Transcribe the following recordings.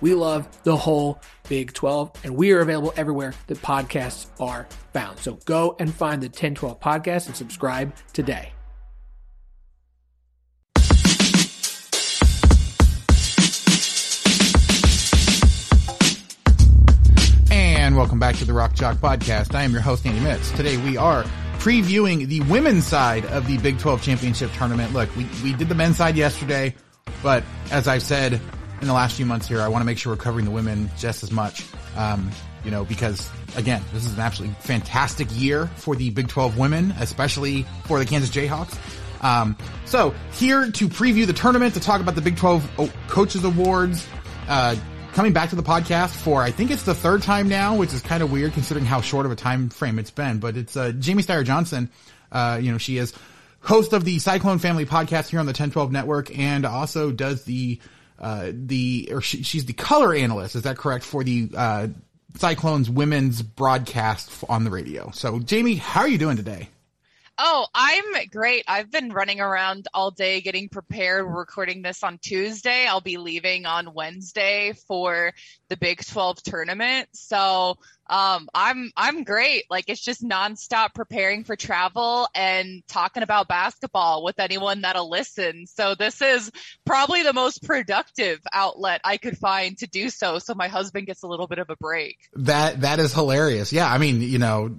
We love the whole Big 12, and we are available everywhere that podcasts are found. So go and find the 1012 podcast and subscribe today. And welcome back to the Rock Chalk Podcast. I am your host, Andy Mitts. Today we are previewing the women's side of the Big 12 Championship Tournament. Look, we, we did the men's side yesterday, but as I've said in the last few months here, I want to make sure we're covering the women just as much. Um, you know, because again, this is an absolutely fantastic year for the Big 12 women, especially for the Kansas Jayhawks. Um, so here to preview the tournament, to talk about the Big 12 Coaches Awards, uh, coming back to the podcast for I think it's the third time now, which is kind of weird considering how short of a time frame it's been. But it's uh, Jamie Steyer Johnson. Uh, you know, she is host of the Cyclone Family podcast here on the 1012 Network, and also does the uh, the or she, she's the color analyst. Is that correct for the uh, Cyclones women's broadcast on the radio? So, Jamie, how are you doing today? Oh, I'm great. I've been running around all day getting prepared. We're recording this on Tuesday. I'll be leaving on Wednesday for the Big 12 tournament. So, um, I'm, I'm great. Like it's just nonstop preparing for travel and talking about basketball with anyone that'll listen. So this is probably the most productive outlet I could find to do so. So my husband gets a little bit of a break. That that is hilarious. Yeah, I mean, you know,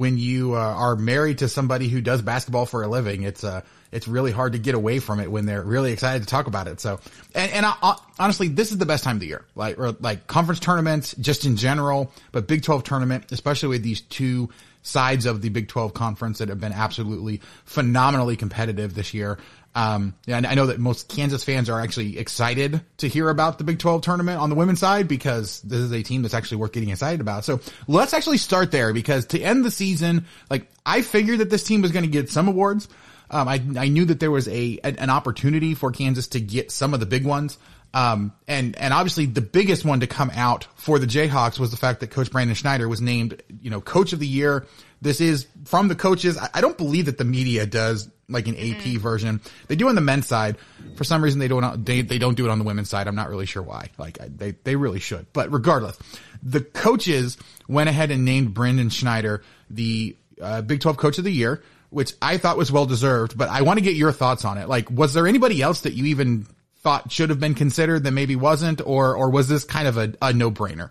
when you uh, are married to somebody who does basketball for a living, it's uh, it's really hard to get away from it when they're really excited to talk about it. So, and, and I, honestly, this is the best time of the year, like or like conference tournaments, just in general, but Big Twelve tournament, especially with these two sides of the Big Twelve conference that have been absolutely phenomenally competitive this year. Um, and I know that most Kansas fans are actually excited to hear about the Big 12 tournament on the women's side because this is a team that's actually worth getting excited about. So let's actually start there because to end the season, like I figured that this team was going to get some awards. Um, I, I knew that there was a, an opportunity for Kansas to get some of the big ones. Um, and, and obviously the biggest one to come out for the Jayhawks was the fact that coach Brandon Schneider was named, you know, coach of the year. This is from the coaches. I, I don't believe that the media does like an AP Mm-hmm. version. They do on the men's side. For some reason, they don't. They they don't do it on the women's side. I'm not really sure why. Like I, they they really should. But regardless, the coaches went ahead and named Brandon Schneider the uh, Big 12 Coach of the Year, which I thought was well deserved. But I want to get your thoughts on it. Like, was there anybody else that you even thought should have been considered that maybe wasn't, or or was this kind of a, a no brainer?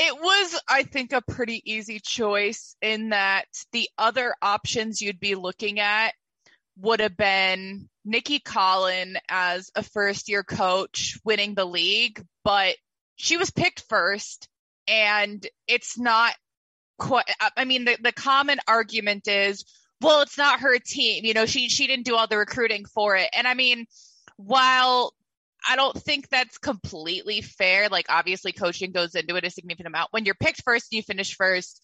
It was, I think, a pretty easy choice in that the other options you'd be looking at would have been Nicki Collen as a first year coach winning the league, but she was picked first and it's not quite. I mean, the, the common argument is, well, it's not her team. You know, she she didn't do all the recruiting for it. And I mean, while I don't think that's completely fair. Like obviously coaching goes into it a significant amount. When you're picked first you finish first,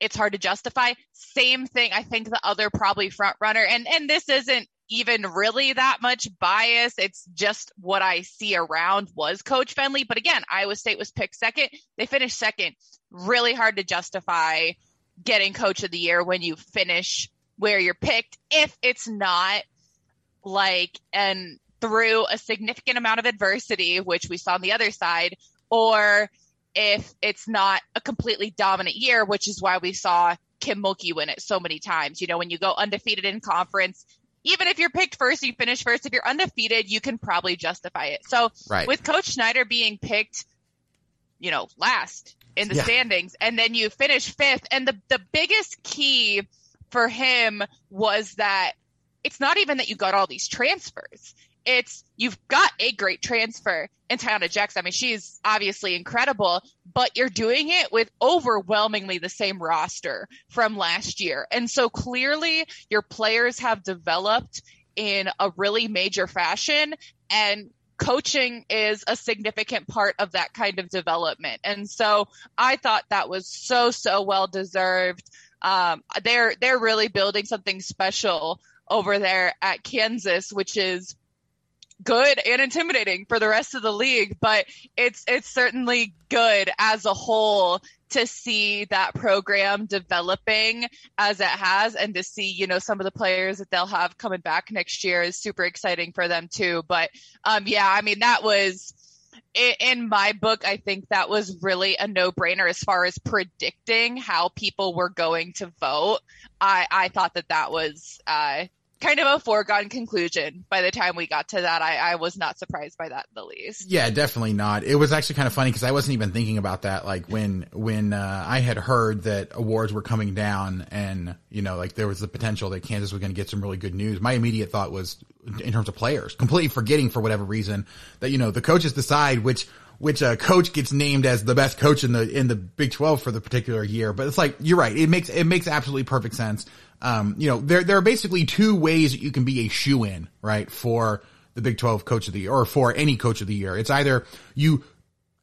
it's hard to justify. Same thing, I think the other probably front runner, and and this isn't even really that much bias. It's just what I see around was Coach Fennelly. But again, Iowa State was picked second. They finished second. Really hard to justify getting Coach of the Year when you finish where you're picked if it's not like and through a significant amount of adversity, which we saw on the other side, or if it's not a completely dominant year, which is why we saw Kim Mulkey win it so many times. You know, when you go undefeated in conference, even if you're picked first, you finish first. If you're undefeated, you can probably justify it. So Right. with Coach Schneider being picked, you know, last in the Yeah. standings, and then you finish fifth, and the the biggest key for him was that it's not even that you got all these transfers. It's you've got a great transfer in Taiyanna Jackson. I mean, she's obviously incredible, but you're doing it with overwhelmingly the same roster from last year. And so clearly your players have developed in a really major fashion and coaching is a significant part of that kind of development. And so I thought that was so, so well deserved. Um, they're, they're really building something special over there at Kansas, which is good and intimidating for the rest of the league, but it's it's certainly good as a whole to see that program developing as it has and to see, you know, some of the players that they'll have coming back next year is super exciting for them too. But um yeah, I mean that was in my book, I think that was really a no-brainer as far as predicting how people were going to vote. I, I thought that that was uh, kind of a foregone conclusion by the time we got to that. I, I was not surprised by that the least. Yeah, definitely not. It was actually kind of funny because I wasn't even thinking about that. Like when when uh, I had heard that awards were coming down, and you know, like there was the potential that Kansas was going to get some really good news. My immediate thought was in terms of players, completely forgetting for whatever reason that you know the coaches decide which which uh, coach gets named as the best coach in the in the Big Twelve for the particular year. But it's like you're right. It makes it makes absolutely perfect sense. Um, you know, there there are basically two ways that you can be a shoe in, right, for the Big 12 coach of the year or for any coach of the year. It's either you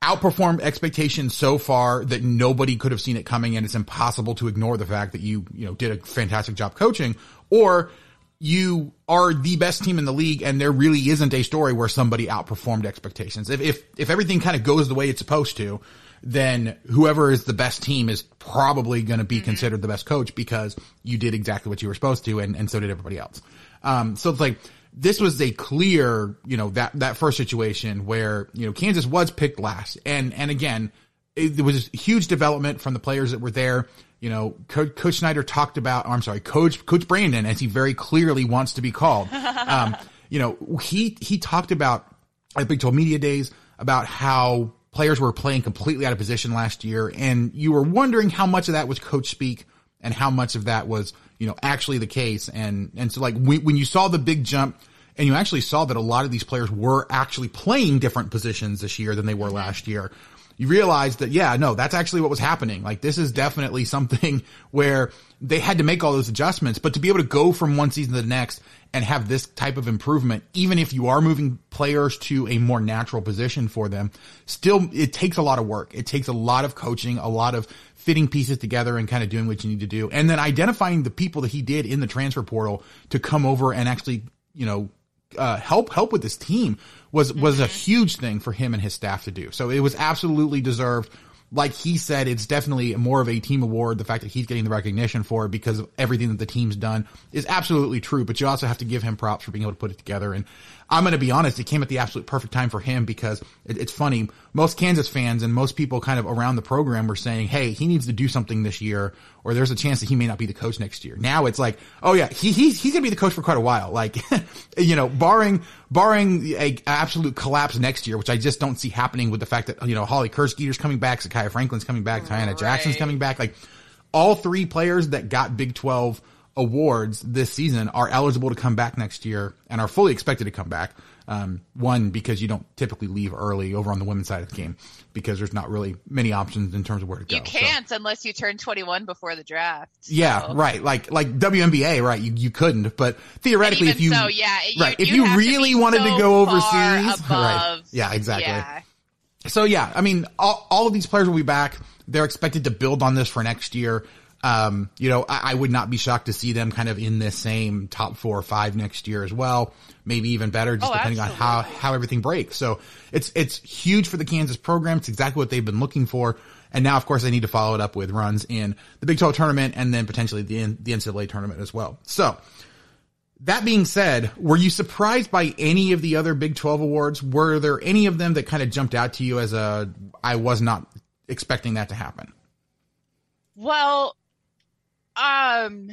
outperformed expectations so far that nobody could have seen it coming and it's impossible to ignore the fact that you, you know, did a fantastic job coaching or you are the best team in the league and there really isn't a story where somebody outperformed expectations. If, if, if everything kind of goes the way it's supposed to, then whoever is the best team is probably going to be considered the best coach because you did exactly what you were supposed to and, and so did everybody else. Um, so it's like, this was a clear, you know, that, that first situation where, you know, Kansas was picked last. And, and again, it, there was huge development from the players that were there. You know, Coach, Coach Snyder talked about, oh, I'm sorry, Coach, Coach Brandon, as he very clearly wants to be called. Um, you know, he, he talked about at Big 12 Media Days about how players were playing completely out of position last year. And you were wondering how much of that was coach speak and how much of that was, you know, actually the case. And, and so like when, you saw the big jump and you actually saw that a lot of these players were actually playing different positions this year than they were last year. You realize that, yeah, no, that's actually what was happening. Like this is definitely something where they had to make all those adjustments, but to be able to go from one season to the next and have this type of improvement, even if you are moving players to a more natural position for them, still it takes a lot of work. It takes a lot of coaching, a lot of fitting pieces together and kind of doing what you need to do. And then identifying the people that he did in the transfer portal to come over and actually, you know, uh, help help with this team was was a huge thing for him and his staff to do. So it was absolutely deserved. Like he said, it's definitely more of a team award. The fact that he's getting the recognition for it because of everything that the team's done is absolutely true. But you also have to give him props for being able to put it together. And I'm going to be honest, it came at the absolute perfect time for him because it, it's funny. Most Kansas fans and most people kind of around the program were saying, "Hey, he needs to do something this year, or there's a chance that he may not be the coach next year." Now it's like, "Oh yeah, he he's he's going to be the coach for quite a while." Like, you know, barring barring a absolute collapse next year, which I just don't see happening with the fact that you know Holly Kersgieter's coming back, Zakiya Franklin's coming back, Taiyanna Jackson's coming back, like all three players that got Big 12 awards this season are eligible to come back next year and are fully expected to come back. Um, one, because you don't typically leave early over on the women's side of the game because there's not really many options in terms of where to go. You can't so. unless you turn 21 before the draft. So. Yeah, right. Like, like WNBA, right? You, you couldn't, but theoretically, if you, so, yeah, you, right, if you really wanted so to go overseas, above, right. Yeah, exactly. Yeah. So yeah, I mean, all, all of these players will be back. They're expected to build on this for next year. Um, you know, I, I, would not be shocked to see them kind of in this same top four or five next year as well. Maybe even better, just oh, depending absolutely. on how, how everything breaks. So it's, it's huge for the Kansas program. It's exactly what they've been looking for. And now, of course, they need to follow it up with runs in the Big 12 tournament and then potentially the, the NCAA tournament as well. So that being said, were you surprised by any of the other Big 12 awards? Were there any of them that kind of jumped out to you as a, I was not expecting that to happen? Well, um,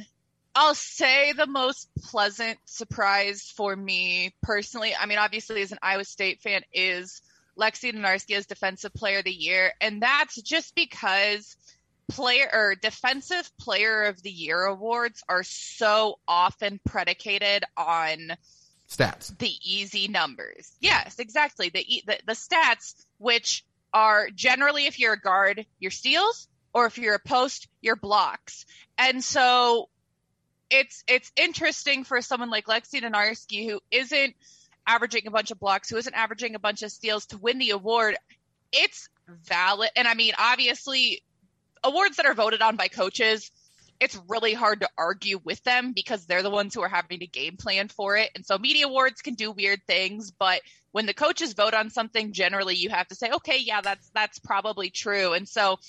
I'll say the most pleasant surprise for me personally. I mean, obviously, as an Iowa State fan, is Lexi Donarski as Defensive Player of the Year, and that's just because player or defensive player of the year awards are so often predicated on stats the easy numbers yes exactly the, the the stats which are generally if you're a guard your steals or if you're a post your blocks and so it's it's interesting for someone like Lexi Donarski who isn't averaging a bunch of blocks who isn't averaging a bunch of steals to win the award it's valid and i mean obviously awards that are voted on by coaches, it's really hard to argue with them because they're the ones who are having to game plan for it. And so media awards can do weird things, but when the coaches vote on something, generally you have to say, okay, yeah, that's that's probably true. And so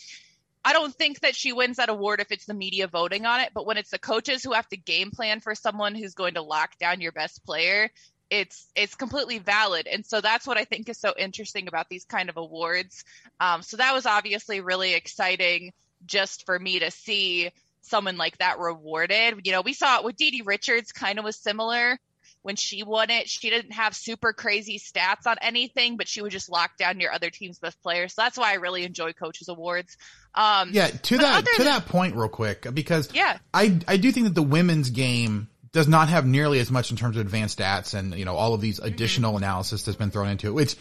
I don't think that she wins that award if it's the media voting on it, but when it's the coaches who have to game plan for someone who's going to lock down your best player, it's it's completely valid and so that's what i think is so interesting about these kind of awards um, so that was obviously really exciting just for me to see someone like that rewarded. You know, we saw it with DiDi Richards, kind of was similar when she won it. She didn't have super crazy stats on anything, but she would just lock down your other team's best players. So that's why I really enjoy coaches awards. Um, yeah, to that to than, that point, real quick, because yeah, I I do think that the women's game does not have nearly as much in terms of advanced stats and you know all of these additional mm-hmm. analysis that's been thrown into it. Which,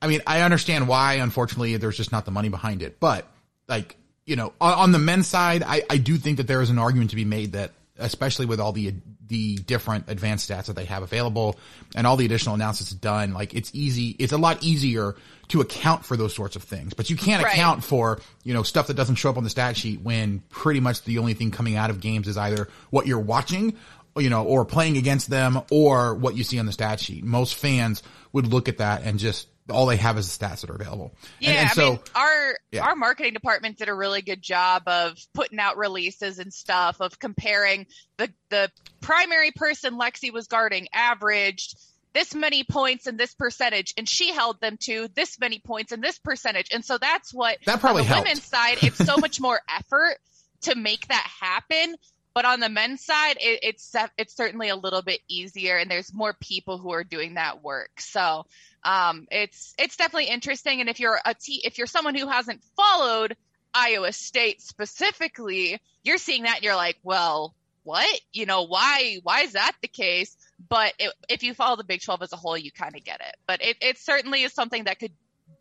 I mean, I understand why. Unfortunately, there's just not the money behind it, but like you know, on, on the men's side, I, I do think that there is an argument to be made that, especially with all the the different advanced stats that they have available and all the additional analysis done, like it's easy, it's a lot easier to account for those sorts of things. But you can't Right. account for, you know, stuff that doesn't show up on the stat sheet when pretty much the only thing coming out of games is either what you're watching, you know, or playing against them or what you see on the stat sheet. Most fans would look at that and just all they have is the stats that are available. Yeah, and, and so I mean, our yeah. our marketing department did a really good job of putting out releases and stuff of comparing the the primary person Lexi was guarding averaged this many points and this percentage, and she held them to this many points and this percentage, and so that's what that probably on the helped. women's side. It's so much more effort to make that happen. But on the men's side, it, it's it's certainly a little bit easier, and there's more people who are doing that work. So um, it's it's definitely interesting. And if you're a t- if you're someone who hasn't followed Iowa State specifically, you're seeing that and you're like, well, what? You know, why why is that the case? But it, if you follow the Big 12 as a whole, you kind of get it. But it, it certainly is something that could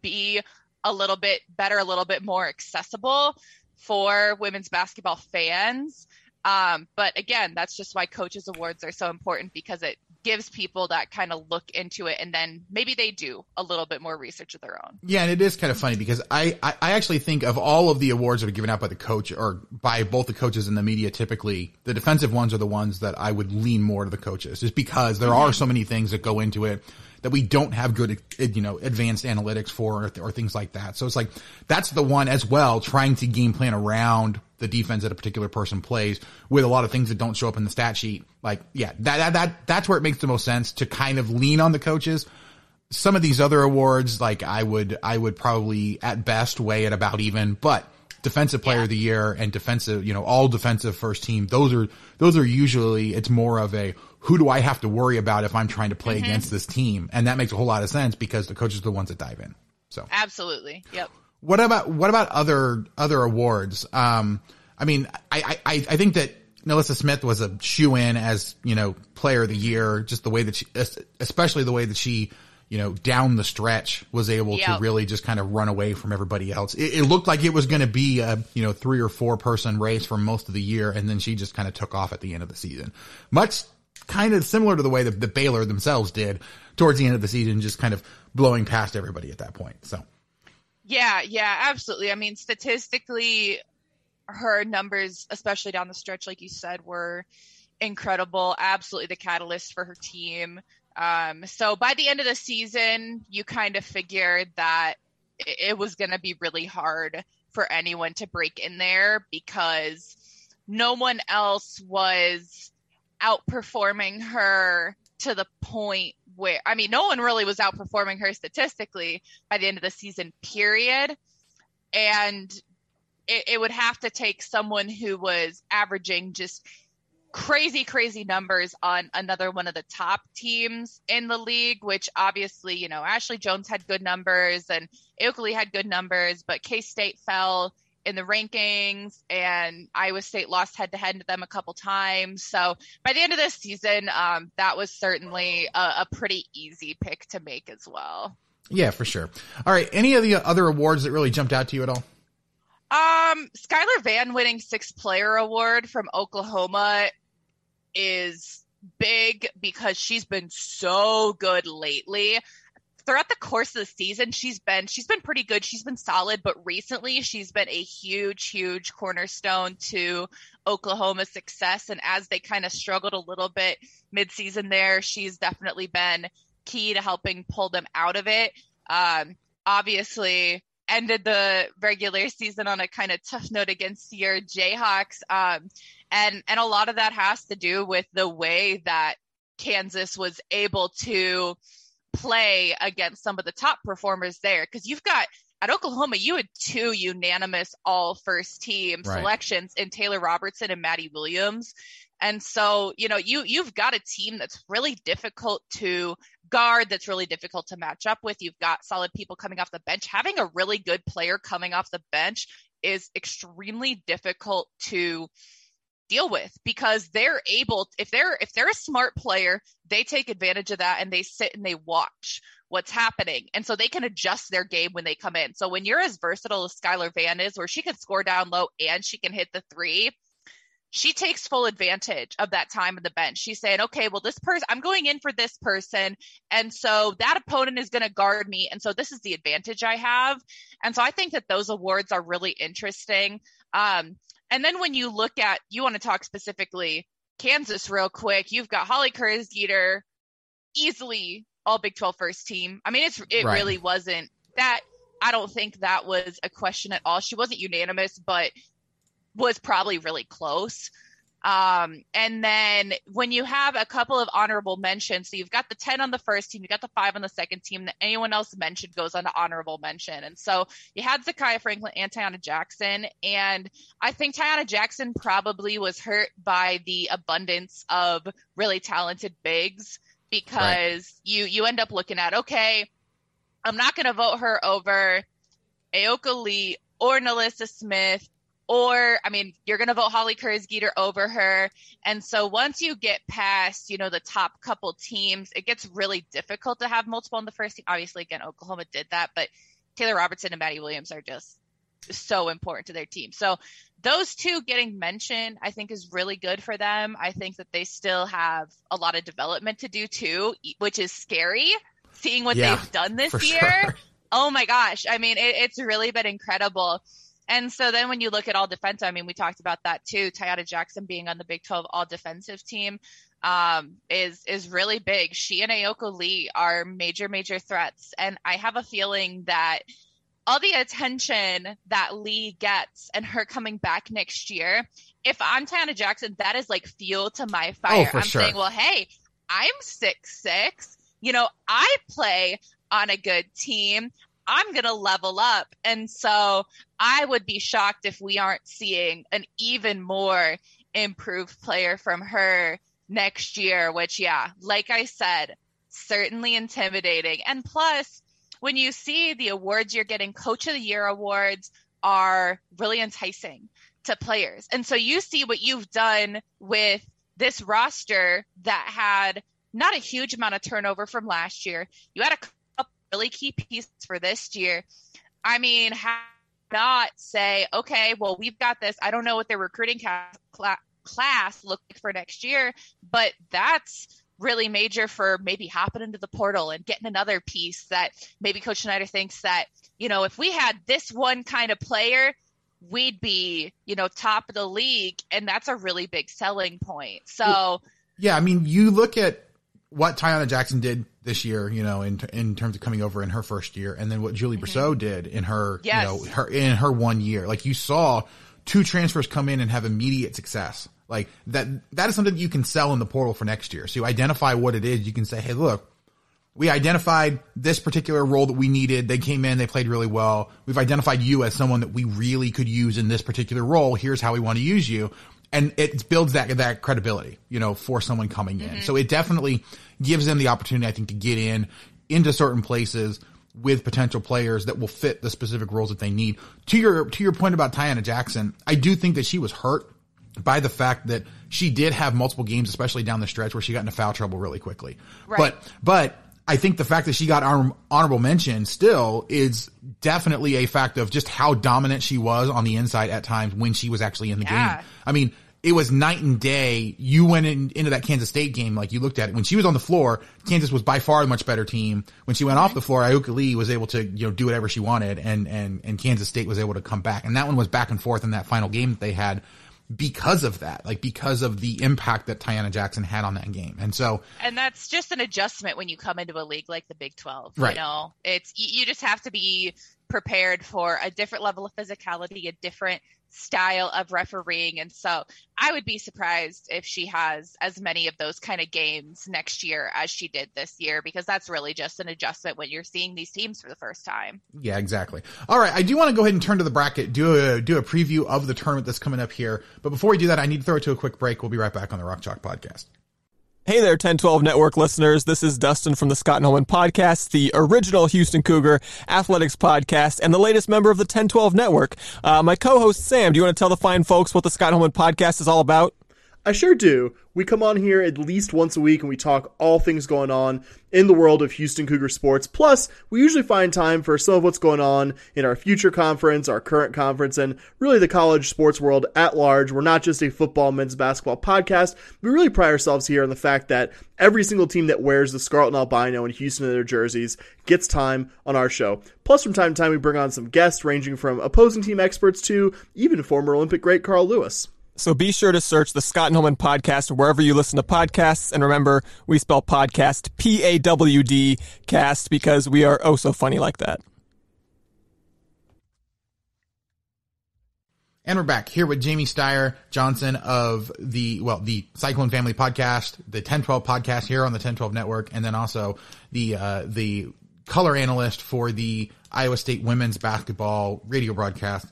be a little bit better, a little bit more accessible for women's basketball fans. Um, but again, that's just why coaches awards are so important because it gives people that kind of look into it and then maybe they do a little bit more research of their own. Yeah, and it is kind of funny because I, I, I actually think of all of the awards that are given out by the coach or by both the coaches and the media, typically the defensive ones are the ones that I would lean more to the coaches just because there Mm-hmm. are so many things that go into it that we don't have good, you know, advanced analytics for or, or things like that. So it's like, that's the one as well, trying to game plan around the defense that a particular person plays with a lot of things that don't show up in the stat sheet. Like, yeah, that, that, that, that's where it makes the most sense to kind of lean on the coaches. Some of these other awards, like I would, I would probably at best weigh it about even, but defensive player Yeah. of the year and defensive, you know, all defensive first team, those are, those are usually, it's more of a, who do I have to worry about if I'm trying to play against this team? And that makes a whole lot of sense because the coaches are the ones that dive in. So Absolutely. Yep. what about what about other other awards? Um, I mean, I, I I think that NaLyssa Smith was a shoe in as, you know, player of the year, just the way that she, especially the way that she, you know, down the stretch was able Yep. to really just kind of run away from everybody else. It, it looked like it was going to be a, you know, three or four person race for most of the year. And then she just kind of took off at the end of the season. Much kind of similar to the way that the Baylor themselves did towards the end of the season, just kind of blowing past everybody at that point. So. Yeah, yeah, absolutely. I mean, statistically, her numbers, especially down the stretch, like you said, were incredible. Absolutely the catalyst for her team. Um, so by the end of the season, you kind of figured that it, was going to be really hard for anyone to break in there because no one else was outperforming her to the point where I mean, no one really was outperforming her statistically by the end of the season, period. And it, it would have to take someone who was averaging just crazy, crazy numbers on another one of the top teams in the league, which obviously, you know, Ashley Joens had good numbers and Oakley had good numbers, but K State fell in the rankings and Iowa State lost head to head to them a couple times. So by the end of this season, um, that was certainly a, a pretty easy pick to make as well. Yeah, for sure. All right. Any of the other awards that really jumped out to you at all? Um, Skylar Vann winning sixth player award from Oklahoma is big because she's been so good lately. Throughout the course of the season, she's been she's been pretty good. She's been solid, but recently she's been a huge, huge cornerstone to Oklahoma's success. And as they kind of struggled a little bit midseason there, she's definitely been key to helping pull them out of it. Um, obviously, ended the regular season on a kind of tough note against your Jayhawks. Um, and, and a lot of that has to do with the way that Kansas was able to play against some of the top performers there. Cause you've got at Oklahoma, you had two unanimous all first team Right. selections in Taylor Robertson and Madi Williams. And so, you know, you you've got a team that's really difficult to guard, that's really difficult to match up with. You've got solid people coming off the bench. Having a really good player coming off the bench is extremely difficult to deal with because they're able if they're if they're a smart player, they take advantage of that and they sit and they watch what's happening. And so they can adjust their game when they come in. So when you're as versatile as Skylar Vann is, where she can score down low and she can hit the three, she takes full advantage of that time on the bench. She's saying, okay, well, this person, I'm going in for this person. And so that opponent is going to guard me. And so this is the advantage I have. And so I think that those awards are really interesting. Um, and then when you look at, you want to talk specifically Kansas real quick, you've got Holly Kersgieter, easily all Big 12 first team. I mean, it's, it Right. really wasn't that. I don't think that was a question at all. She wasn't unanimous, but was probably really close. Um, and then when you have a couple of honorable mentions, so you've got the 10 on the first team, you got the five on the second team, that anyone else mentioned goes on to honorable mention. And so you had Zakiya Franklin and Taiyanna Jackson. And I think Taiyanna Jackson probably was hurt by the abundance of really talented bigs because you, you end up looking at, okay, I'm not going to vote her over Ayoka Lee or NaLyssa Smith or I mean, you're going to vote Holly Kersgieter over her. And so once you get past, you know, the top couple teams, it gets really difficult to have multiple on the first team. Obviously, again, Oklahoma did that, but Taylor Robertson and Madi Williams are just so important to their team. So those two getting mentioned, I think is really good for them. I think that they still have a lot of development to do too, which is scary seeing what Yeah, they've done this year. sure. Oh my gosh. I mean, it, it's really been incredible. And so then when you look at all defense, I mean, we talked about that too. Taiyanna Jackson being on the Big 12 all defensive team um, is is really big. She and Ayoka Lee are major, major threats. And I have a feeling that all the attention that Lee gets and her coming back next year, if I'm Taiyanna Jackson, that is like fuel to my fire. Oh, I'm sure. saying, well, hey, I'm six six. You know, I play on a good team. I'm going to level up. And so I would be shocked if we aren't seeing an even more improved player from her next year, which, yeah, like I said, certainly intimidating. And plus, when you see the awards you're getting, Coach of the Year awards are really enticing to players. And so you see what you've done with this roster that had not a huge amount of turnover from last year. You had a couple really key pieces for this year. I mean, how not say, okay, well, we've got this. I don't know what their recruiting cla- class look like for next year, but that's really major for maybe hopping into the portal and getting another piece that maybe Coach Schneider thinks that, you know, if we had this one kind of player, we'd be, you know, top of the league. And that's a really big selling point. So, yeah, I mean, you look at what Taiyanna Jackson did this year, you know, in in terms of coming over in her first year, and then what Julie mm hmm did in her, yes. you know, her in her one year. Like you saw two transfers come in and have immediate success. Like that, that is something that you can sell in the portal for next year. So you identify what it is. You can say, Hey, look, we identified this particular role that we needed. They came in, they played really well. We've identified you as someone that we really could use in this particular role. Here's how we want to use you and it builds that that credibility, you know, for someone coming in. Mm-hmm. So it definitely gives them the opportunity, I think, to get in into certain places with potential players that will fit the specific roles that they need. To your to your point about Taiyanna Jackson, I do think that she was hurt by the fact that she did have multiple games, especially down the stretch, where she got into foul trouble really quickly. Right. But but I think the fact that she got honorable mention still is definitely a fact of just how dominant she was on the inside at times when she was actually in the yeah. game. I mean, it was night and day. You went in, into that Kansas State game, like you looked at it. When she was on the floor, Kansas was by far a much better team. When she went off the floor, Ayoka Lee was able to, you know, do whatever she wanted and, and, and Kansas State was able to come back. And that one was back and forth in that final game that they had because of that, like because of the impact that Taiyanna Jackson had on that game. And so, and that's just an adjustment when you come into a league like the Big 12. Right. You know, it's, you just have to be prepared for a different level of physicality, a different style of refereeing. And so I would be surprised if she has as many of those kind of games next year as she did this year, because that's really just an adjustment when you're seeing these teams for the first time. Yeah, exactly. All right. I do want to go ahead and turn to the bracket, do a, do a preview of the tournament that's coming up here. But before we do that, I need to throw it to a quick break. We'll be right back on the Rock Chalk podcast. Hey there, 1012 Network listeners. This is Dustin from the Scott Holman Podcast, the original Houston Cougar athletics podcast, and the latest member of the 1012 Network. Uh, my co-host Sam, do you want to tell the fine folks what the Scott Holman Podcast is all about? I sure do. We come on here at least once a week and we talk all things going on in the world of Houston Cougar sports. Plus, we usually find time for some of what's going on in our future conference, our current conference, and really the college sports world at large. We're not just a football, men's basketball podcast. We really pride ourselves here on the fact that every single team that wears the Scarlet and Albino in Houston in their jerseys gets time on our show. Plus, from time to time, we bring on some guests ranging from opposing team experts to even former Olympic great Carl Lewis. So be sure to search the Scott and Holman podcast wherever you listen to podcasts. And remember, we spell podcast P A W D cast because we are oh so funny like that. And we're back here with Jamie Steyer Johnson of the, well, the Cyclone Family podcast, the 1012 podcast here on the 1012 network, and then also the, uh, the color analyst for the Iowa State women's basketball radio broadcast.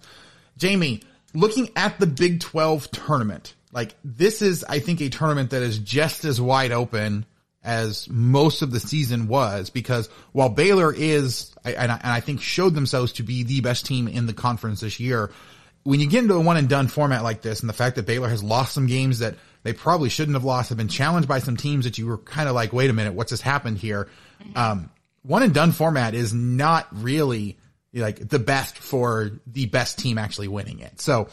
Jamie, looking at the Big 12 tournament, like this is, I think, a tournament that is just as wide open as most of the season was because while Baylor is, and I, and I think showed themselves to be the best team in the conference this year, when you get into a one and done format like this and the fact that Baylor has lost some games that they probably shouldn't have lost, have been challenged by some teams that you were kind of like, wait a minute, what's just happened here? Um, one and done format is not really like the best for the best team actually winning it. So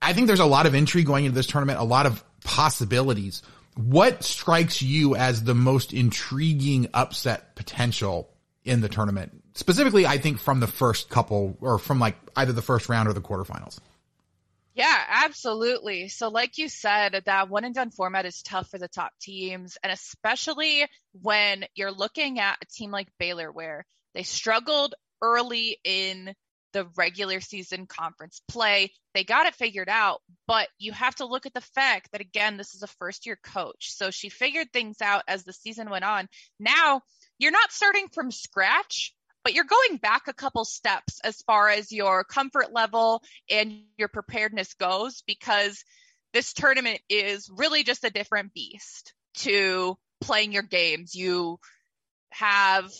I think there's a lot of intrigue going into this tournament, a lot of possibilities. What strikes you as the most intriguing upset potential in the tournament? Specifically, I think from the first couple or from like either the first round or the quarterfinals. Yeah, absolutely. So, like you said, that one and done format is tough for the top teams, and especially when you're looking at a team like Baylor, where they struggled early in the regular season conference play. They got it figured out, but you have to look at the fact that, again, this is a first year coach. So she figured things out as the season went on. Now you're not starting from scratch, but you're going back a couple steps as far as your comfort level and your preparedness goes because this tournament is really just a different beast to playing your games. You have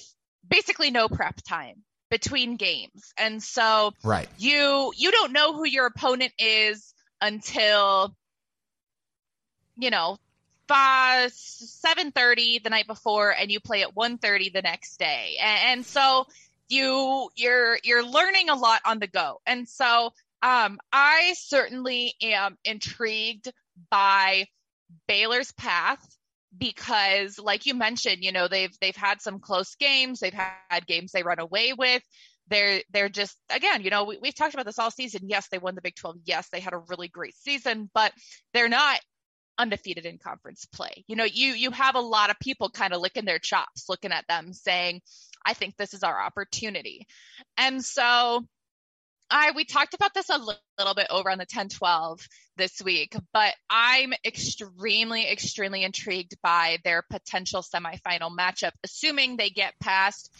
basically no prep time between games. And so right. you you don't know who your opponent is until you know five seven thirty the night before, and you play at 1.30 the next day, and, and so you you're you're learning a lot on the go, and so um, I certainly am intrigued by Baylor's path because like you mentioned you know they've they've had some close games they've had games they run away with. They're they're just again you know we, we've talked about this all season. Yes they won the big 12 yes they had a really great season but they're not undefeated in conference play. You know you you have a lot of people kind of licking their chops looking at them saying i think this is our opportunity. And so I we talked about this a little bit over on the 10-12 this week, but I'm extremely, extremely intrigued by their potential semifinal matchup, assuming they get past.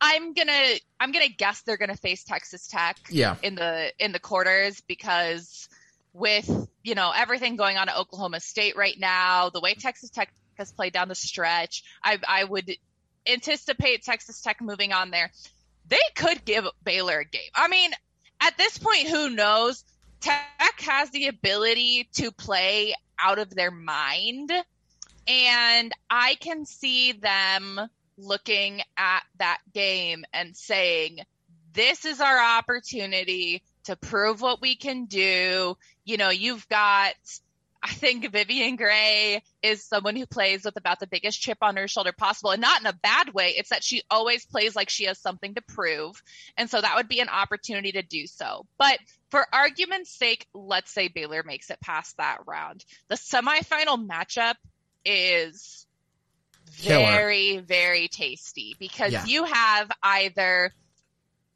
I'm gonna I'm gonna guess they're gonna face Texas Tech Yeah. in the in the quarters because with you know everything going on at Oklahoma State right now, the way Texas Tech has played down the stretch, I I would anticipate Texas Tech moving on there they could give Baylor a game. I mean, at this point, who knows? Tech has the ability to play out of their mind. And I can see them looking at that game and saying, this is our opportunity to prove what we can do. You know, you've got I think Vivian Gray is someone who plays with about the biggest chip on her shoulder possible, and not in a bad way. It's that she always plays like she has something to prove. And so that would be an opportunity to do so. But for argument's sake, let's say Baylor makes it past that round. The semifinal matchup is Killer. very, very tasty because Yeah. you have either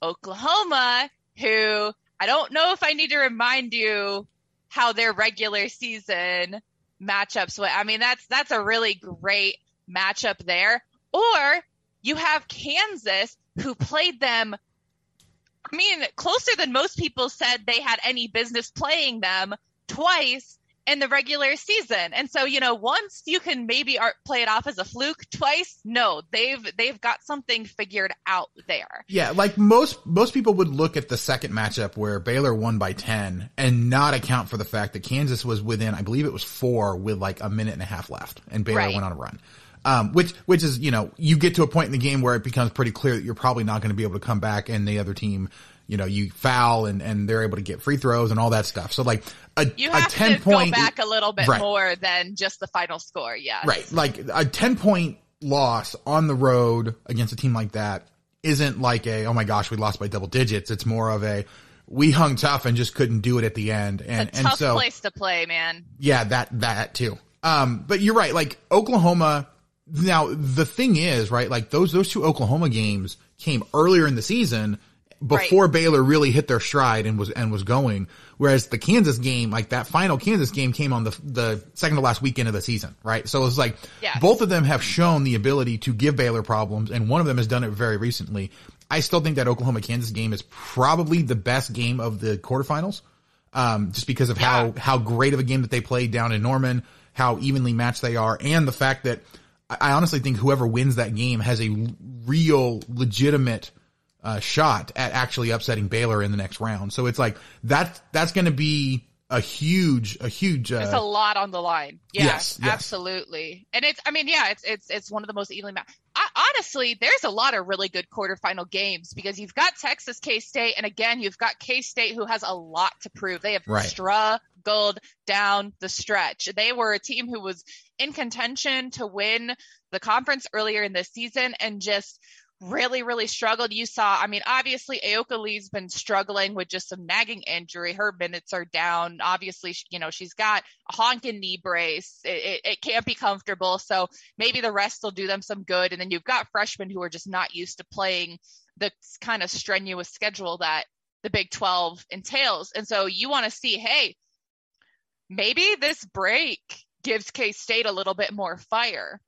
Oklahoma, who I don't know if I need to remind you how their regular season matchups went. I mean, that's that's a really great matchup there. Or you have Kansas, who played them. I mean, closer than most people said they had any business playing them twice in the regular season. And so, you know, once you can maybe art, play it off as a fluke, twice, no, they've they've got something figured out there. Yeah, like most most people would look at the second matchup where Baylor won by ten and not account for the fact that Kansas was within, I believe it was four with like a minute and a half left, and Baylor Right. went on a run. Um, which which is you know you get to a point in the game where it becomes pretty clear that you're probably not going to be able to come back, and the other team, you know, you foul and and they're able to get free throws and all that stuff. So like a, You a have ten to point go back a little bit Right. more than just the final score. Yeah. Right. Like a 10 point loss on the road against a team like that isn't like a, oh my gosh, we lost by double digits. It's more of a, we hung tough and just couldn't do it at the end. And, It's a and tough so, place to play, man. yeah, that, that too. Um, but you're right. Like Oklahoma, now the thing is, right? Like those, those two Oklahoma games came earlier in the season before Baylor really hit their stride and was, and was going. Whereas the Kansas game, like that final Kansas game came on the, the second to last weekend of the season, right? So it's like, Yes. both of them have shown the ability to give Baylor problems and one of them has done it very recently. I still think that Oklahoma Kansas game is probably the best game of the quarterfinals um, just because of how how great of a game that they played down in Norman, how evenly matched they are, and the fact that I honestly think whoever wins that game has a real, legitimate uh, shot at actually upsetting Baylor in the next round. So it's like that that's going to be a huge, a huge. There's a Uh, lot on the line. Yeah, Yes, yes. absolutely. And it's, I mean, yeah, it's it's it's one of the most evenly matched. I, honestly, there's a lot of really good quarterfinal games because you've got Texas K State, and again, you've got K State who has a lot to prove. They have Right. struggled down the stretch. They were a team who was in contention to win the conference earlier in the season and just really, really struggled. You saw, I mean, obviously, Ayoka Lee's been struggling with just some nagging injury. Her minutes are down. Obviously, you know, she's got a honking knee brace. It, it, it can't be comfortable. So maybe the rest will do them some good. And then you've got freshmen who are just not used to playing the kind of strenuous schedule that the Big 12 entails. And so you want to see, hey, maybe this break gives K State a little bit more fire.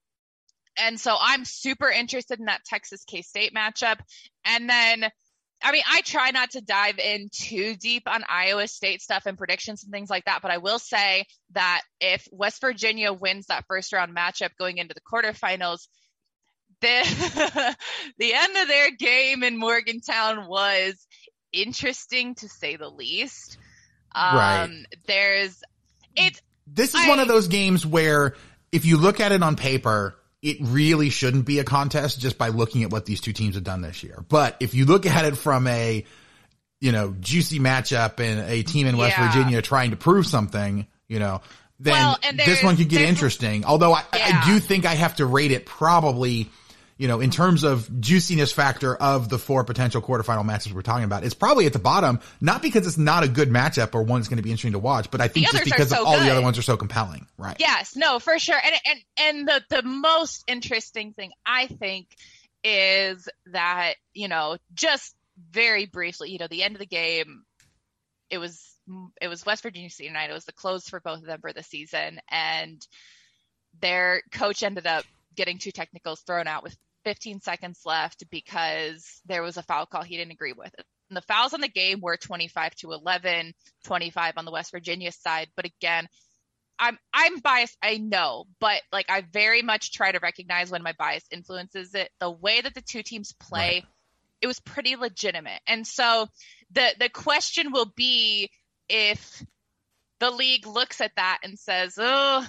And so I'm super interested in that Texas K State matchup. And then, I mean, I try not to dive in too deep on Iowa State stuff and predictions and things like that, but I will say that if West Virginia wins that first round matchup going into the quarterfinals, the the end of their game in Morgantown was interesting to say the least. Um, Right. There's, it's, This is I- one of those games where if you look at it on paper, it really shouldn't be a contest just by looking at what these two teams have done this year. But if you look at it from a, you know, juicy matchup and a team in West Yeah. Virginia trying to prove something, you know, then Well, this one could get interesting. Although I, I do think I have to rate it probably, you know, in terms of juiciness factor of the four potential quarterfinal matches we're talking about, it's probably at the bottom, not because it's not a good matchup or one that's going to be interesting to watch, but I think just because of so all the other ones are so compelling, right? Yes, no, for sure. And and and the the most interesting thing I think is that, you know, just very briefly, you know, the end of the game it was it was West Virginia State United. It was the close for both of them for the season and their coach ended up getting two technicals thrown out with 15 seconds left because there was a foul call he didn't agree with. And the fouls on the game were 25 to 11, 25 on the West Virginia side, but again, I'm I'm biased, I know, but like I very much try to recognize when my bias influences it. The way that the two teams play, it was pretty legitimate. And so the the question will be if the league looks at that and says, "Oh,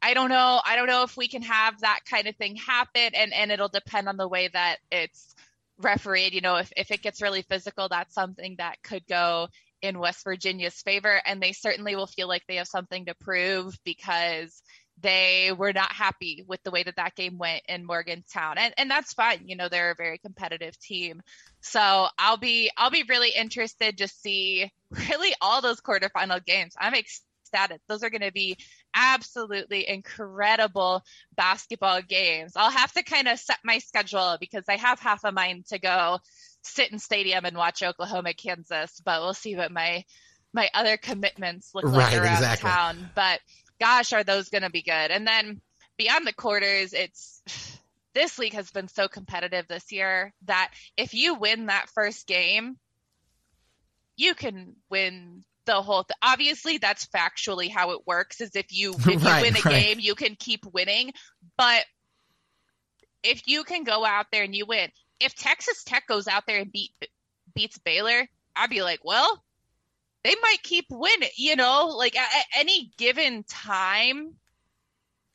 I don't know. I don't know if we can have that kind of thing happen." And and it'll depend on the way that it's refereed. You know, if if it gets really physical, that's something that could go in West Virginia's favor, and they certainly will feel like they have something to prove because they were not happy with the way that that game went in Morgantown, and and that's fine. You know, they're a very competitive team, so I'll be I'll be really interested to see really all those quarterfinal games. I'm ecstatic. Those are going to be absolutely incredible basketball games. I'll have to kind of set my schedule because I have half a mind to go sit in stadium and watch Oklahoma, Kansas, but we'll see what my my other commitments look like Right, around exactly. town. But gosh, are those going to be good? And then beyond the quarters, it's this league has been so competitive this year that if you win that first game, you can win the whole thing. Obviously, that's factually how it works. Is if you if you Right, win a right. game, you can keep winning. But if you can go out there and you win, if Texas Tech goes out there and beat beats Baylor, I'd be like, well, they might keep winning. You know, like at, at any given time,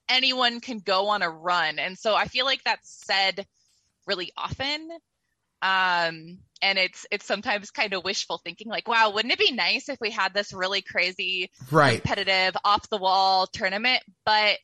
anyone can go on a run, and so I feel like that's said really often. Um, and it's it's sometimes kind of wishful thinking, like, wow, wouldn't it be nice if we had this really crazy Right. competitive off the wall tournament? But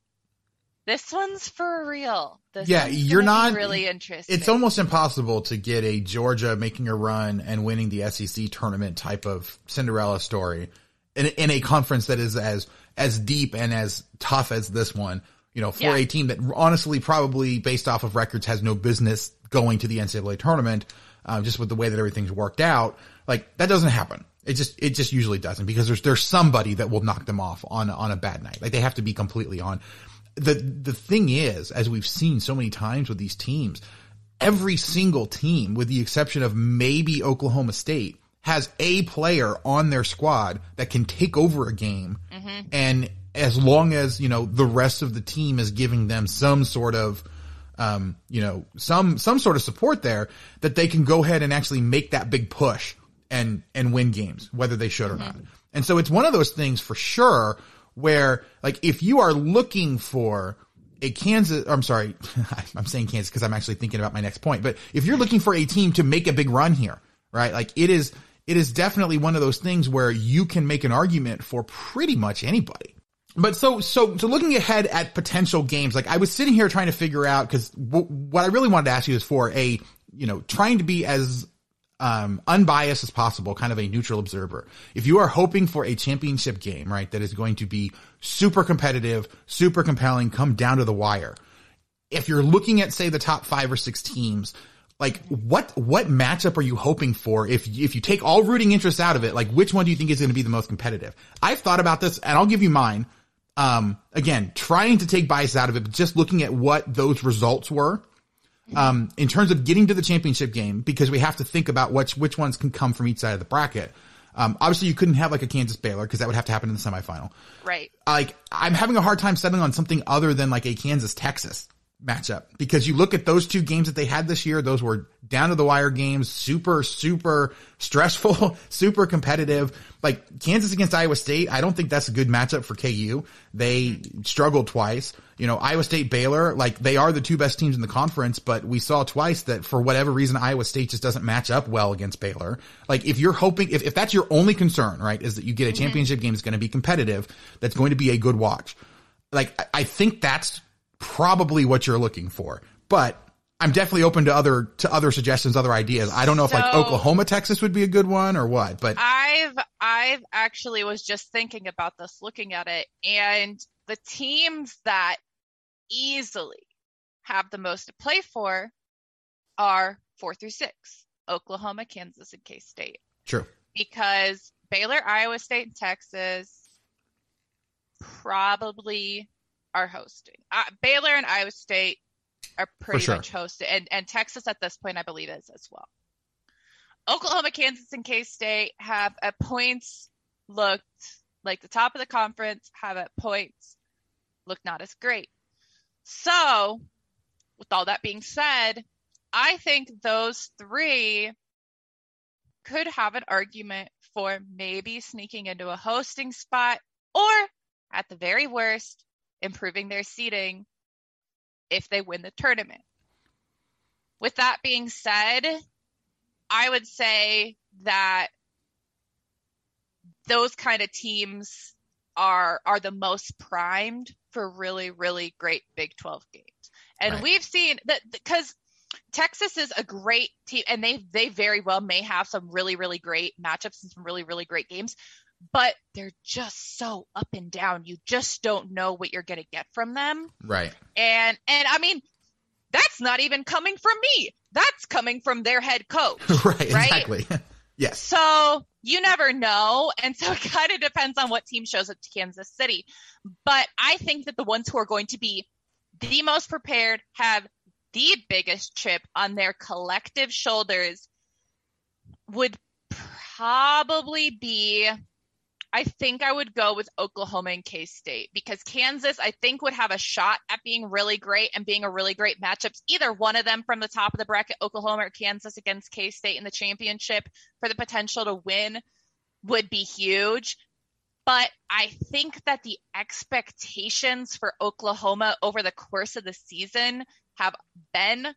this one's for real. This Yeah, you're not- really interested It's almost impossible to get a Georgia making a run and winning the SEC tournament type of Cinderella story in, in a conference that is as as deep and as tough as this one. You know, for Yeah. a team that honestly, probably based off of records, has no business going to the NCAA tournament, uh, just with the way that everything's worked out. Like that doesn't happen. It just it just usually doesn't because there's there's somebody that will knock them off on on a bad night. Like they have to be completely on. The the thing is, as we've seen so many times with these teams, every single team, with the exception of maybe Oklahoma State, has a player on their squad that can take over a game. And as long as, you know, the rest of the team is giving them some sort of, um, you know, some, some sort of support there that they can go ahead and actually make that big push and, and win games, whether they should or not. And so it's one of those things for sure where like if you are looking for a Kansas, I'm sorry, I'm saying Kansas because I'm actually thinking about my next point. But if you're looking for a team to make a big run here, right? Like it is, it is definitely one of those things where you can make an argument for pretty much anybody. But so, so, so looking ahead at potential games, like I was sitting here trying to figure out, cause w- what I really wanted to ask you is for a, you know, trying to be as, um, unbiased as possible, kind of a neutral observer. If you are hoping for a championship game, right, that is going to be super competitive, super compelling, come down to the wire. If you're looking at, say, the top five or six teams, like what, what matchup are you hoping for? If, if you take all rooting interest out of it, like which one do you think is going to be the most competitive? I've thought about this and I'll give you mine. Um, again, trying to take bias out of it, but just looking at what those results were um, in terms of getting to the championship game, because we have to think about which which ones can come from each side of the bracket. Um, obviously, you couldn't have like a Kansas Baylor because that would have to happen in the semifinal. right. Like, I'm having a hard time settling on something other than like a Kansas Texas. Matchup because you look at those two games that they had this year, those were down to the wire games, super, super stressful, super competitive. Like Kansas against Iowa State, I don't think that's a good matchup for KU. They struggled twice. You know, Iowa State, Baylor, like they are the two best teams in the conference, but we saw twice that for whatever reason, Iowa State just doesn't match up well against Baylor. Like if you're hoping, if, if that's your only concern, right, is that you get a mm-hmm. championship game that's going to be competitive, that's going to be a good watch. Like I- I think that's probably what you're looking for. But I'm definitely open to other to other suggestions, other ideas. I don't know if like Oklahoma, Texas would be a good one or what, but I've I've actually was just thinking about this, looking at it, and the teams that easily have the most to play for are four through six: Oklahoma, Kansas, and K State. true. Because Baylor, Iowa State, and Texas probably are hosting. Uh, Baylor and Iowa State are pretty sure. much hosted, and and Texas at this point, I believe, is as well. Oklahoma, Kansas, and K State have at points looked like the top of the conference, have at points looked not as great. So, with all that being said, I think those three could have an argument for maybe sneaking into a hosting spot or, at the very worst, improving their seating if they win the tournament. With that being said, I would say that those kind of teams are are the most primed for really really great Big 12 games. And Right. we've seen that because Texas is a great team and they they very well may have some really really great matchups and some really really great games, but they're just so up and down. You just don't know what you're going to get from them. Right. And and I mean that's not even coming from me. That's coming from their head coach. right. Right? Exactly. yes. So you never know. And so it kind of depends on what team shows up to Kansas City. But I think that the ones who are going to be the most prepared have the biggest chip on their collective shoulders would probably be I think I would go with Oklahoma and K State because Kansas, I think, would have a shot at being really great and being a really great matchups. Either one of them from the top of the bracket, Oklahoma or Kansas against K State in the championship for the potential to win would be huge. But I think that the expectations for Oklahoma over the course of the season have been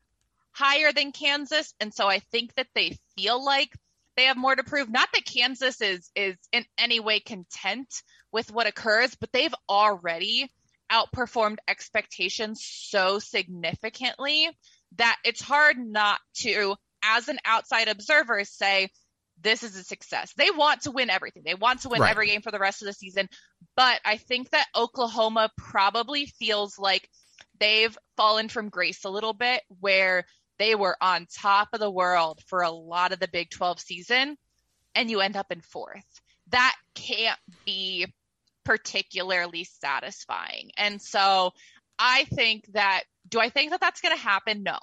higher than Kansas. And so I think that they feel like they have more to prove. Not that Kansas is is in any way content with what occurs, but they've already outperformed expectations so significantly that it's hard not to, as an outside observer, say this is a success. They want to win everything. They want to win Right. every game for the rest of the season. But I think that Oklahoma probably feels like they've fallen from grace a little bit where they were on top of the world for a lot of the Big 12 season and you end up in fourth. That can't be particularly satisfying. And so I think that, do I think that that's going to happen? No.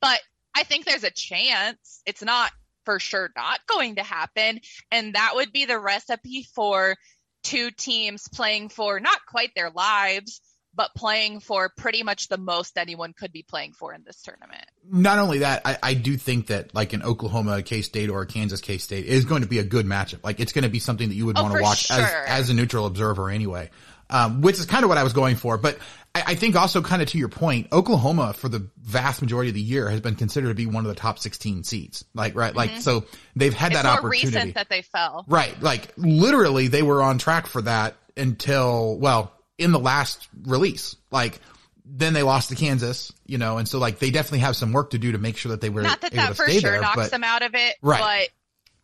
But I think there's a chance. It's not for sure not going to happen. And that would be the recipe for two teams playing for not quite their lives, but playing for pretty much the most anyone could be playing for in this tournament. Not only that, I, I do think that like an Oklahoma K State or a Kansas K State is going to be a good matchup. Like it's going to be something that you would Oh, want to watch as, sure. as a neutral observer anyway. Um, which is kind of what I was going for. But I, I think also kind of to your point, Oklahoma for the vast majority of the year has been considered to be one of the top 16 seeds. Like, right. Like, so they've had Mm-hmm. It's that opportunity. recent that they fell. Right. Like literally they were on track for that until, well, in the last release. Like then they lost to Kansas, you know, and so like they definitely have some work to do to make sure that they were Not that able that to for sure there. knocks but, them out of it, Right.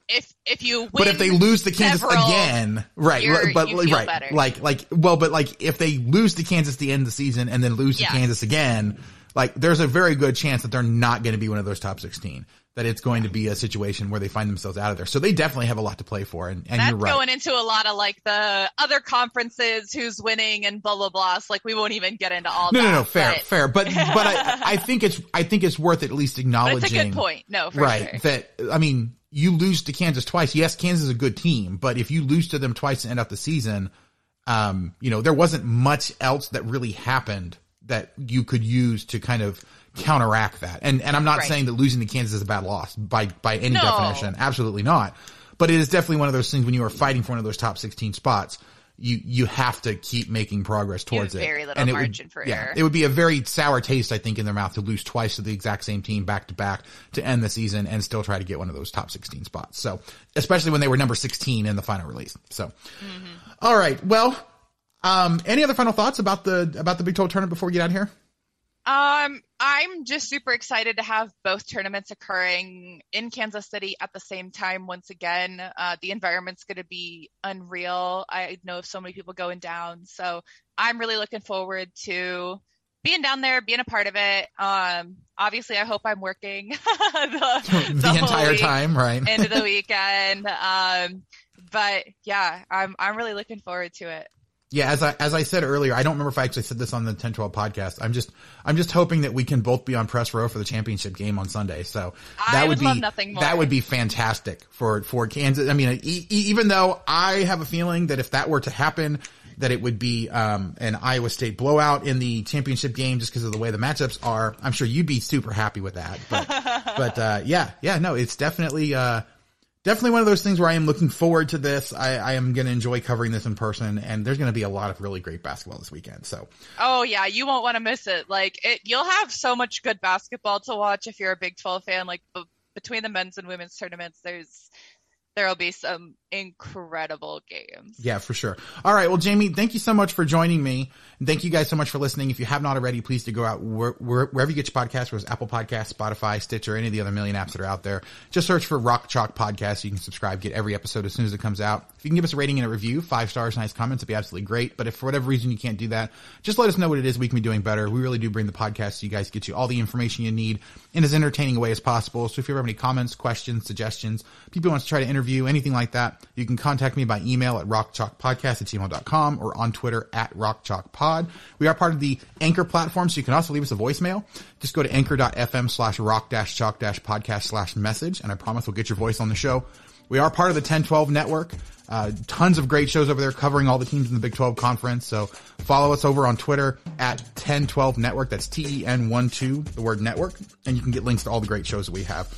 but if if you win but if they lose to Kansas several- again, right? but right, better. like like well, but like if they lose to Kansas the end of the season and then lose to Kansas again, like there's a very good chance that they're not going to be one of those top 16. That it's going to be a situation where they find themselves out of there. So they definitely have a lot to play for, and, and that's you're right. going into a lot of like the other conferences, who's winning and blah blah blah. So like we won't even get into all No, that. no, no, fair, but, fair. But, but I, I think it's, I think it's worth at least But acknowledging. it's a good point. No, for right. sure. That, I mean, you lose to Kansas twice. Yes, Kansas is a good team, but if you lose to them twice and end up the season, um, you know, there wasn't much else that really happened that you could use to kind of counteract that. And and I'm not Right. saying that losing to Kansas is a bad loss by by any No. definition. Absolutely not. But it is definitely one of those things when you are fighting for one of those top 16 spots, you you have to keep making progress towards it. very little And it would- margin for yeah, error. It would be a very sour taste, I think, in their mouth to lose twice to the exact same team back to back to end the season and still try to get one of those top 16 spots. So, especially when they were number 16 in the final release. So, Mm-hmm. all right. Well, um, any other final thoughts about the about the Big 12 tournament before we get out here? Um, I'm just super excited to have both tournaments occurring in Kansas City at the same time once again. Uh, the environment's going to be unreal. I know of so many people going down, so I'm really looking forward to being down there, being a part of it. Um, obviously, I hope I'm working the, The, whole entire time, right? into the weekend. Um, but yeah, I'm I'm really looking forward to it. Yeah, as I as I said earlier, I don't remember if I actually said this on the Ten12 podcast. I'm just I'm just hoping that we can both be on press row for the championship game on Sunday. So that I would would be love nothing more. that would be fantastic for for Kansas. I mean, e- e- even though I have a feeling that if that were to happen, that it would be um, an Iowa State blowout in the championship game just because of the way the matchups are. I'm sure you'd be super happy with that. But but uh, yeah, yeah, no, it's definitely. Uh, definitely one of those things where I am looking forward to this. I, I am going to enjoy covering this in person, and there's going to be a lot of really great basketball this weekend. So Oh yeah, you won't want to miss it. Like it, you'll have so much good basketball to watch if you're a Big 12 fan. Like b- between the men's and women's tournaments, there's there'll be some incredible games. yeah, for sure. All right, well, Jamie, thank you so much for joining me, thank you guys so much for listening. If you have not already, please do go out where, where, wherever you get your podcasts, whether it's Apple Podcasts, Spotify, Stitcher, any of the other million apps that are out there. Just search for Rock Chalk Podcast. You can subscribe, get every episode as soon as it comes out. If you can give us a rating and a review, five stars, nice comments, it'd be absolutely great. But if for whatever reason you can't do that, just let us know what it is we can be doing better. We really do bring the podcast to you guys, get you all the information you need in as entertaining a way as possible. So if you ever have any comments, questions, suggestions, people want to try to interview, anything like that, you can contact me by email at rockchalkpodcast at gmail.com or on Twitter at rockchalkpod. We are part of the Anchor platform, so you can also leave us a voicemail. Just go to anchor.fm slash rock dash chalk dash podcast slash message, and I promise we'll get your voice on the show. We are part of the Ten12 network. Uh, tons of great shows over there covering all the teams in the Big 12 conference. So follow us over on Twitter at Ten12 network. That's T-E-N-1-2, the word network. And you can get links to all the great shows that we have.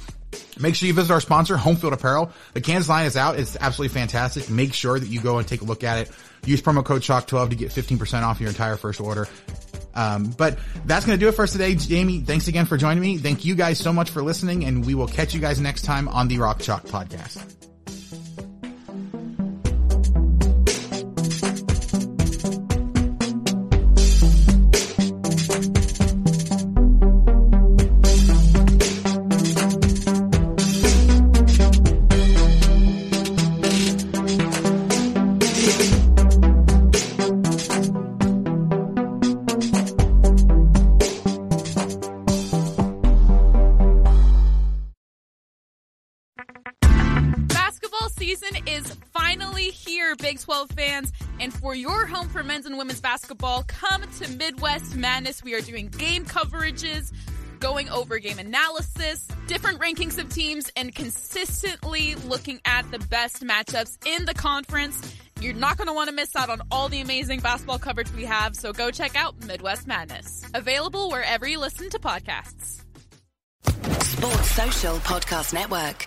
Make sure you visit our sponsor, Homefield Apparel. The Kansas line is out. It's absolutely fantastic. Make sure that you go and take a look at it. Use promo code CHALK12 to get 15% off your entire first order. Um, but that's going to do it for us today. Jamie, thanks again for joining me. Thank you guys so much for listening, and we will catch you guys next time on the Rock Chalk Podcast. Men's and women's basketball, come to Midwest Madness. We are doing game coverages, going over game analysis, different rankings of teams, and consistently looking at the best matchups in the conference. You're not going to want to miss out on all the amazing basketball coverage we have, so go check out Midwest Madness. Available wherever you listen to podcasts. Sports Social Podcast Network.